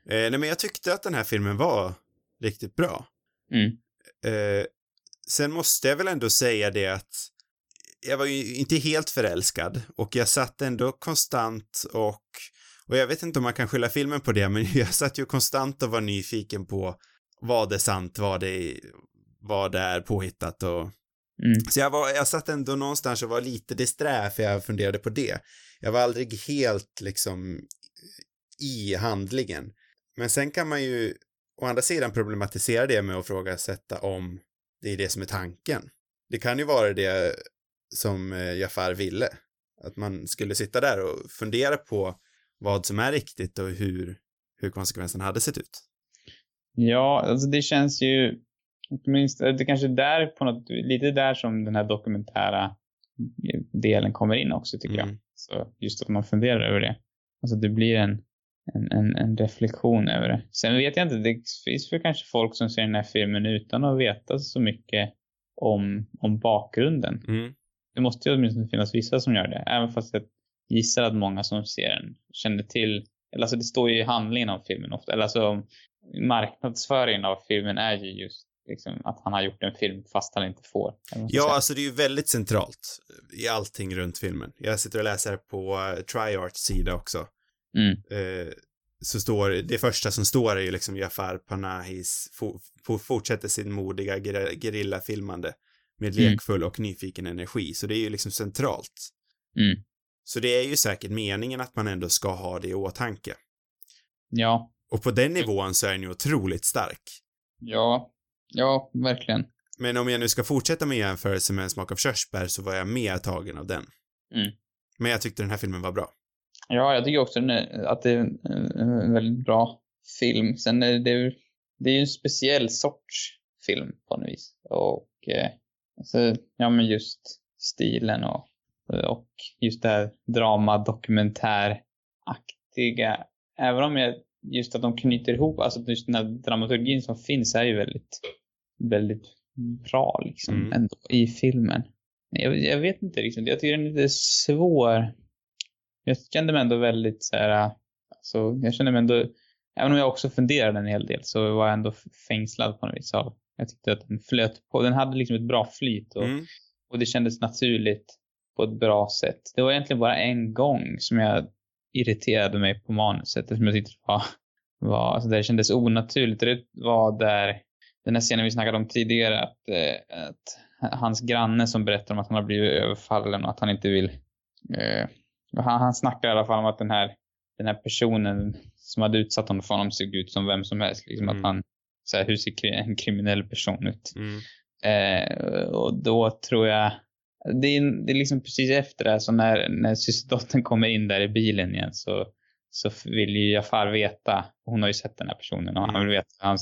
Eh, nej, men jag tyckte att den här filmen var riktigt bra. Mm. Eh, sen måste jag väl ändå säga det att jag var ju inte helt förälskad och jag satt ändå konstant och och jag vet inte om man kan skylla filmen på det, men jag satt ju konstant och var nyfiken på vad är sant, vad det vad det är påhittat och Mm. så jag var, jag satt ändå någonstans och var lite disträ för jag funderade på det. Jag var aldrig helt liksom i handlingen. Men sen kan man ju å andra sidan problematisera det med att frågasätta om det är det som är tanken. Det kan ju vara det som eh, Jafar ville. Att man skulle sitta där och fundera på vad som är riktigt och hur, hur konsekvenserna hade sett ut. Ja, alltså det känns ju, minst, det kanske är där på något, lite där som den här dokumentära delen kommer in också tycker jag. Mm. Så just att man funderar över det. Alltså det blir en, en, en, en reflektion över det. Sen vet jag inte, det finns väl kanske folk som ser den här filmen utan att veta så mycket om, om bakgrunden. Mm. Det måste ju åtminstone finnas vissa som gör det. Även fast jag gissar att många som ser den känner till, eller alltså det står ju i handlingen av filmen ofta, eller alltså marknadsföringen av filmen är ju just liksom att han har gjort en film fast han inte får. Ja, säga. alltså det är ju väldigt centralt i allting runt filmen. Jag sitter och läser på uh, Triarts sida också. Mm. Eh, så står, det första som står är ju liksom Jafar Panahis fo, fo, fortsätter sin modiga ger- gerillafilmande med Mm. lekfull och nyfiken energi. Så det är ju liksom centralt. Mm. Så det är ju säkert meningen att man ändå ska ha det i åtanke. Ja, Och på den nivån så är den ju otroligt stark. ja, ja, verkligen. Men om jag nu ska fortsätta med jämförelse med En smak av körsbär så var jag mer tagen av den. Mm. Men jag tyckte den här filmen var bra. Ja, jag tycker också att det är en, väldigt bra film. Sen är det, det är ju en speciell sorts film på något vis. Och eh, alltså, ja men just stilen och, och just det här drama dokumentäraktiga. Även om jag, just att de knyter ihop, alltså just den här dramaturgin som finns är ju väldigt, väldigt bra liksom Mm. ändå i filmen. Jag, jag vet inte liksom, jag tycker den är lite svår. Jag kände mig ändå väldigt så här, alltså jag kände mig ändå, även om jag också funderade en hel del så var jag ändå fängslad på något vis av, jag tyckte att den flöt på, den hade liksom ett bra flyt och, Mm. och det kändes naturligt på ett bra sätt. Det var egentligen bara en gång som jag irriterade mig på manuset eftersom jag tyckte det var, var alltså det kändes onaturligt. Det var där, den här scenen vi snackade om tidigare, att, eh, att hans granne som berättar om att han har blivit överfallen och att han inte vill, eh, han, han snackar i alla fall om att den här, den här personen som hade utsatt honom för honom såg ut som vem som helst. Liksom Mm. att han, så här, hur ser en kriminell person ut? Mm. Eh, och då tror jag, det är, det är liksom precis efter det här, så när, när systerdottern kommer in där i bilen igen så, så vill ju Jafar veta, hon har ju sett den här personen och han Mm. vill veta hur han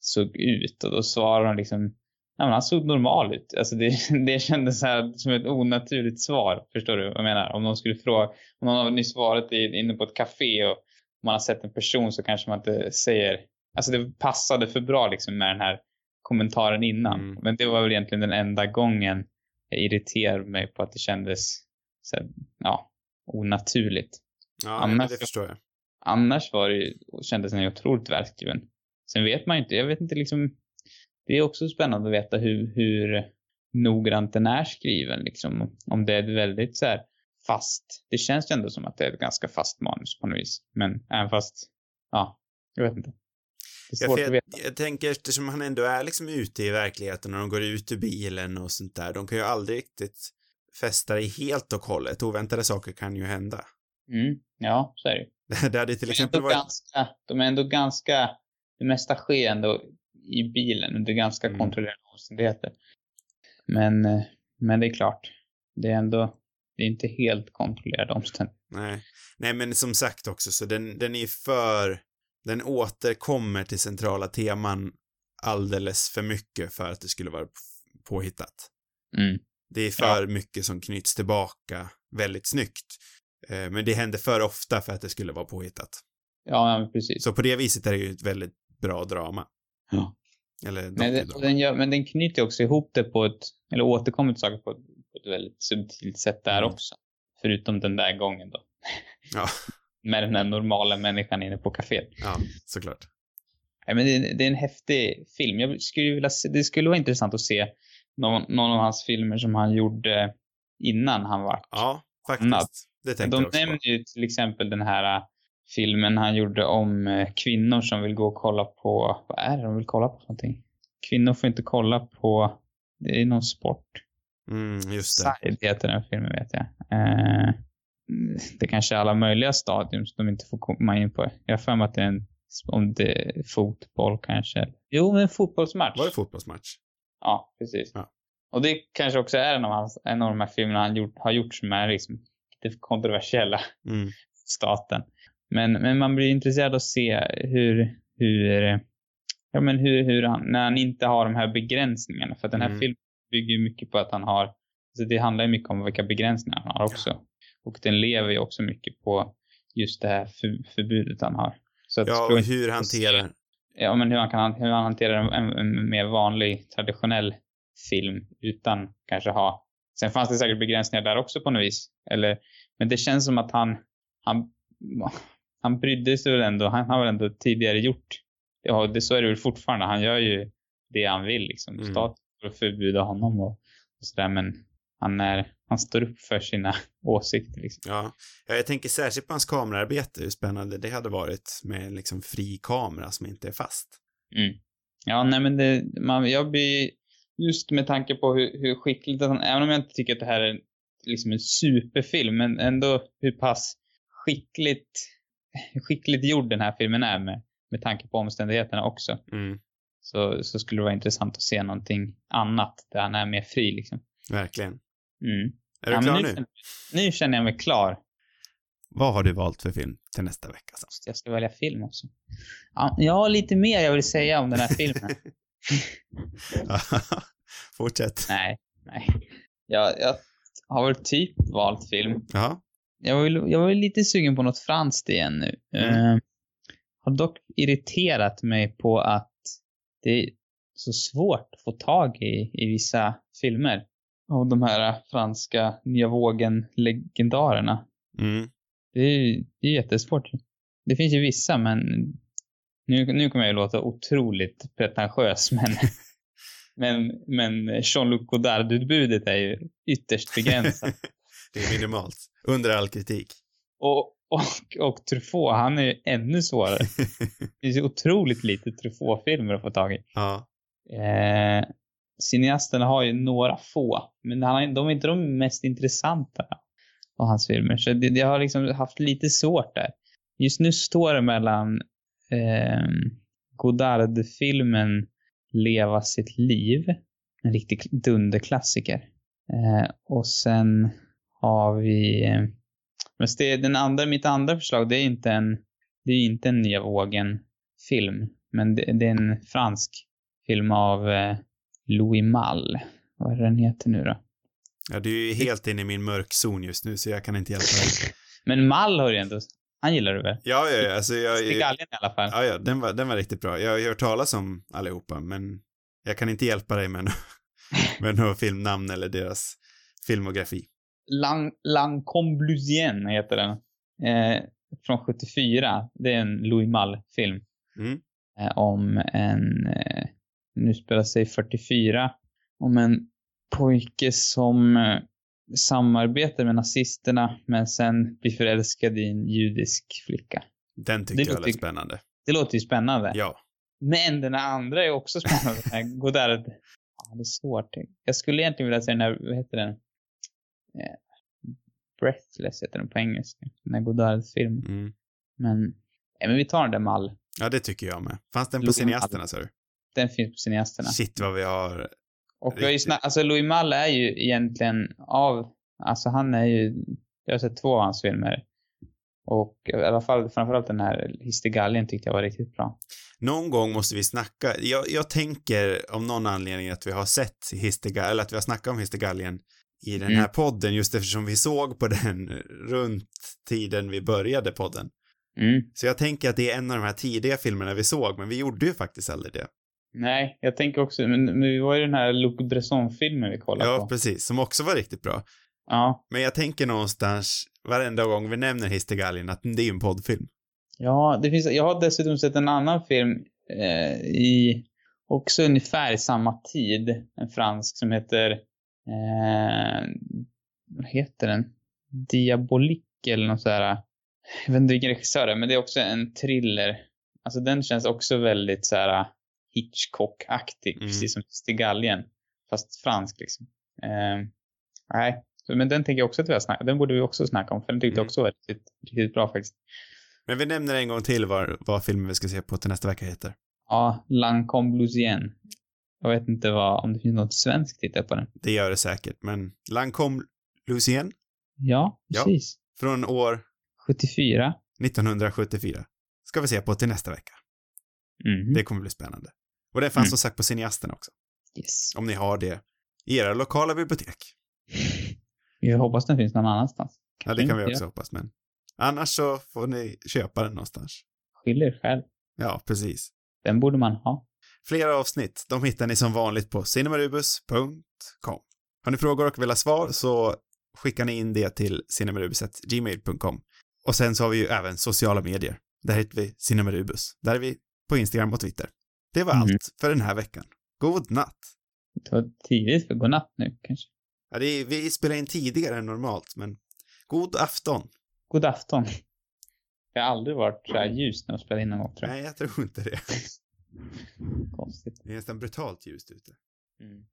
såg ut och då svarar hon liksom, ja men han såg normal ut. Alltså det, det kändes så här som ett onaturligt svar, förstår du vad jag menar? Om någon skulle fråga, om någon har nyss varit inne på ett café och man har sett en person så kanske man inte säger, alltså det passade för bra liksom med den här kommentaren innan. Mm. Men det var väl egentligen den enda gången jag irriterade mig på att det kändes så här, ja, onaturligt. Ja, Annars- det förstår jag. Annars var det kändes den otroligt välskriven. Sen vet man ju inte, jag vet inte liksom, det är också spännande att veta hur, hur noggrant den är skriven liksom. Om det är väldigt så här fast, det känns ju ändå som att det är ett ganska fast manus på något vis. Men även fast, ja, jag vet inte. Det är Ja, svårt att jag, veta. jag tänker eftersom han ändå är liksom ute i verkligheten och de går ut ur bilen och sånt där, de kan ju aldrig riktigt fästa det helt och hållet. Oväntade saker kan ju hända. Mm, ja, så är det ju. Det hade till De är, exempel varit... ganska, de är ändå ganska, det mesta sker ändå i bilen under ganska Mm. kontrollerade omständigheter. Men, eh, men det är klart, det är ändå, det är inte helt kontrollerade omständigheter. Nej. Nej, men som sagt också, så den, den är för... Den återkommer till centrala teman alldeles för mycket för att det skulle vara påhittat. Mm. Det är för mycket som knyts tillbaka väldigt snyggt. Eh, Men det händer för ofta för att det skulle vara påhittat. Ja, precis. Så på det viset är det ju ett väldigt bra drama. Ja. Eller Men, det, den gör, men den knyter också ihop det på ett, eller återkommer till saker på ett, på ett väldigt subtilt sätt där Mm. också. Förutom den där gången då. Ja. Med den här normala människan inne på kaféet. Ja, såklart. Nej, men det, det är en häftig film. Jag skulle vilja se, det skulle vara intressant att se någon, någon av hans filmer som han gjorde innan han var. Ja, faktiskt. Annat. Det tänkte De jag också på. nämner ju till exempel den här filmen han gjorde om äh, kvinnor som vill gå och kolla på, vad är det de vill kolla på för någonting? Kvinnor får inte kolla på, det är någon sport. Mm, just det. Side heter den filmen vet jag. Eh, det kanske är alla möjliga stadium som de inte får komma in på. Jag har för mig att det är en, om det är fotboll kanske. Jo, men en fotbollsmatch. Var det fotbollsmatch? Ja, precis. Ja. Och det kanske också är en av, hans, en av de här filmerna han gjort, har gjort som är liksom lite kontroversiella Mm. staten. Men, men man blir intresserad att se hur, hur, ja men hur, hur han, när han inte har de här begränsningarna. För den här Mm. filmen bygger ju mycket på att han har, alltså det handlar ju mycket om vilka begränsningar han har också. Och den lever ju också mycket på just det här för, förbudet han har. Så Ja, och hur få hanterar... Ja, men hur han, kan, hur han hanterar en, en, en mer vanlig, traditionell film utan kanske ha... Sen fanns det säkert begränsningar där också på något vis. Eller, men det känns som att han, han, han brydde sig väl ändå. Han har väl ändå tidigare gjort... Ja, det, så är det väl fortfarande. Han gör ju det han vill liksom. Mm. Staten får förbjuda honom och, och sådär. Men han, är, han står upp för sina åsikter liksom. Ja. ja, jag tänker särskilt på hans kamerarbete, hur spännande det hade varit med liksom fri kamera som inte är fast. Mm. Ja, nej men det, man, jag blir just med tanke på hur, hur skickligt, han, även om jag inte tycker att det här är liksom en superfilm, men ändå hur pass skickligt, skickligt gjord den här filmen är med, med tanke på omständigheterna också. Mm, Så, så skulle det vara intressant att se någonting annat där han är mer fri liksom. verkligen. Mm. Är du Ja, klar nu? nu? känner- Nu känner jag mig klar. vad har du valt för film till nästa vecka? Så? Jag ska välja film också. Ja, jag har lite mer jag vill säga om den här filmen. Fortsätt. nej, nej. Jag, jag har väl typ valt film. Ja. Jag var, ju- jag var lite sugen på något franskt igen nu. Mm. Eh, har dock irriterat mig på att det är så svårt att få tag i, i vissa filmer. Av de här franska nya vågen-legendarerna. Mm. Det är, det är jättesvårt. Det finns ju vissa, men nu, nu kommer jag ju låta otroligt pretentiös, men, men, men Jean-Luc Godard-utbudet är ju ytterst begränsat. det är minimalt. Under all kritik. och, och, och Truffaut, han är ju ännu svårare. Det finns ju otroligt lite Truffaut-filmer att få tag i. ja. Eh, cineasterna har ju några få, men han, de är inte de mest intressanta av hans filmer. Så det, jag har liksom haft lite svårt där. Just nu står det mellan eh, Godard-filmen Leva sitt liv, en riktig dunderklassiker. Eh, och sen har vi... Men det, den andra, mitt andra förslag, det är inte en, det är inte en Nya Vågen-film, men det, det är en fransk film av eh, Louis Malle. Vad är den heter nu då? ja, du är ju helt inne i min mörkzon just nu så jag kan inte hjälpa dig. Men Malle har du ändå... Han gillar du väl? Ja, ja, ja, alltså jag... Stigaljen i alla fall. Ja, ja, den var, den var riktigt bra. Jag har hört talas om allihopa, men jag kan inte hjälpa dig med, no- med några filmnamn eller deras filmografi. Lang, L'Incombluzien heter den. Eh, från 74. Det är en Louis Malle-film. Mm. Eh, om en... Eh, nu spelar sig 44. Om en pojke som eh, samarbetar med nazisterna men sen blir förälskad i en judisk flicka. Den tyckte Det jag låter- lät spännande. Det låter ju spännande. Ja. Men den andra är också spännande. Godard. Ja, det är svårt. Jag skulle egentligen vilja se den här, vad heter den? Eh, Breathless heter den på engelska. Den här Godard-filmen. Mm. Men, ja, men vi tar den där Mall. Ja, det tycker jag med. Fanns den på Louis cineasterna, sa du? Den finns på cineasterna. Shit vad vi har... Och vi har ju alltså Louis Malle är ju egentligen av, alltså han är ju, jag har sett två av hans filmer. Och i alla fall, framförallt den här Histergaljen tyckte jag var riktigt bra. Någon gång måste vi snacka. Jag, jag tänker om någon anledning att vi har sett Histerga, eller att vi har snackat om Histergaljen i den Mm. här podden just eftersom vi såg på den runt tiden vi började podden. Mm. Så jag tänker att det är en av de här tidiga filmerna vi såg, men vi gjorde ju faktiskt aldrig det. Nej, jag tänker också, men, men det var ju den här Luc Besson-filmen vi kollade Ja, på. precis, som också var riktigt bra. Ja. Men jag tänker någonstans varenda gång vi nämner Histergaljen att det är ju en poddfilm. Ja, det finns, jag har dessutom sett en annan film eh, i, också ungefär i samma tid. En fransk som heter, eh, vad heter den? Diabolique eller något sådär. Jag vet inte vilken regissör det är, men det är också en thriller. Alltså den känns också väldigt så här Hitchcock-aktig, Mm. precis som Stigaljen. Fast fransk liksom. Eh, nej, men den tänker jag också att vi har snackat, den borde vi också snacka om, för den tyckte jag Mm. också var riktigt, riktigt bra faktiskt. Men vi nämner en gång till vad, vad filmen vi ska se på till nästa vecka heter. Ja, Lancome Bluesien. Jag vet inte vad, om det finns något svenskt titel på den. Det gör det säkert, men Lancome Lucien Ja, Ja. precis. från år 74. 1974 ska vi se på till nästa vecka. Mhm. Det kommer bli spännande. Och den fanns Mm. som sagt på Cineasterna också. Yes. Om ni har det i era lokala bibliotek. Jag hoppas den finns någon annanstans. Ja, det kan vi också hoppas, men annars så får ni köpa den någonstans. Skyll er själv. Ja, precis. Den borde man ha. Flera avsnitt, de hittar ni som vanligt på cinemarubus.com. Har ni frågor och vill ha svar så skickar ni in det till cinemarubus.gmail.com. Och sen så har vi ju även sociala medier. Där heter vi Cinemarubus. Där är vi på Instagram och Twitter. Det var Mhm. allt för den här veckan. God natt! Det var tidigt för godnatt nu kanske. Ja, det är, vi spelar in tidigare än normalt, men god afton. God afton. Det har aldrig varit så här ljust när jag spelar in någon gång tror jag. Nej, jag tror inte det. Konstigt. Det är nästan brutalt ljust ute. Mm.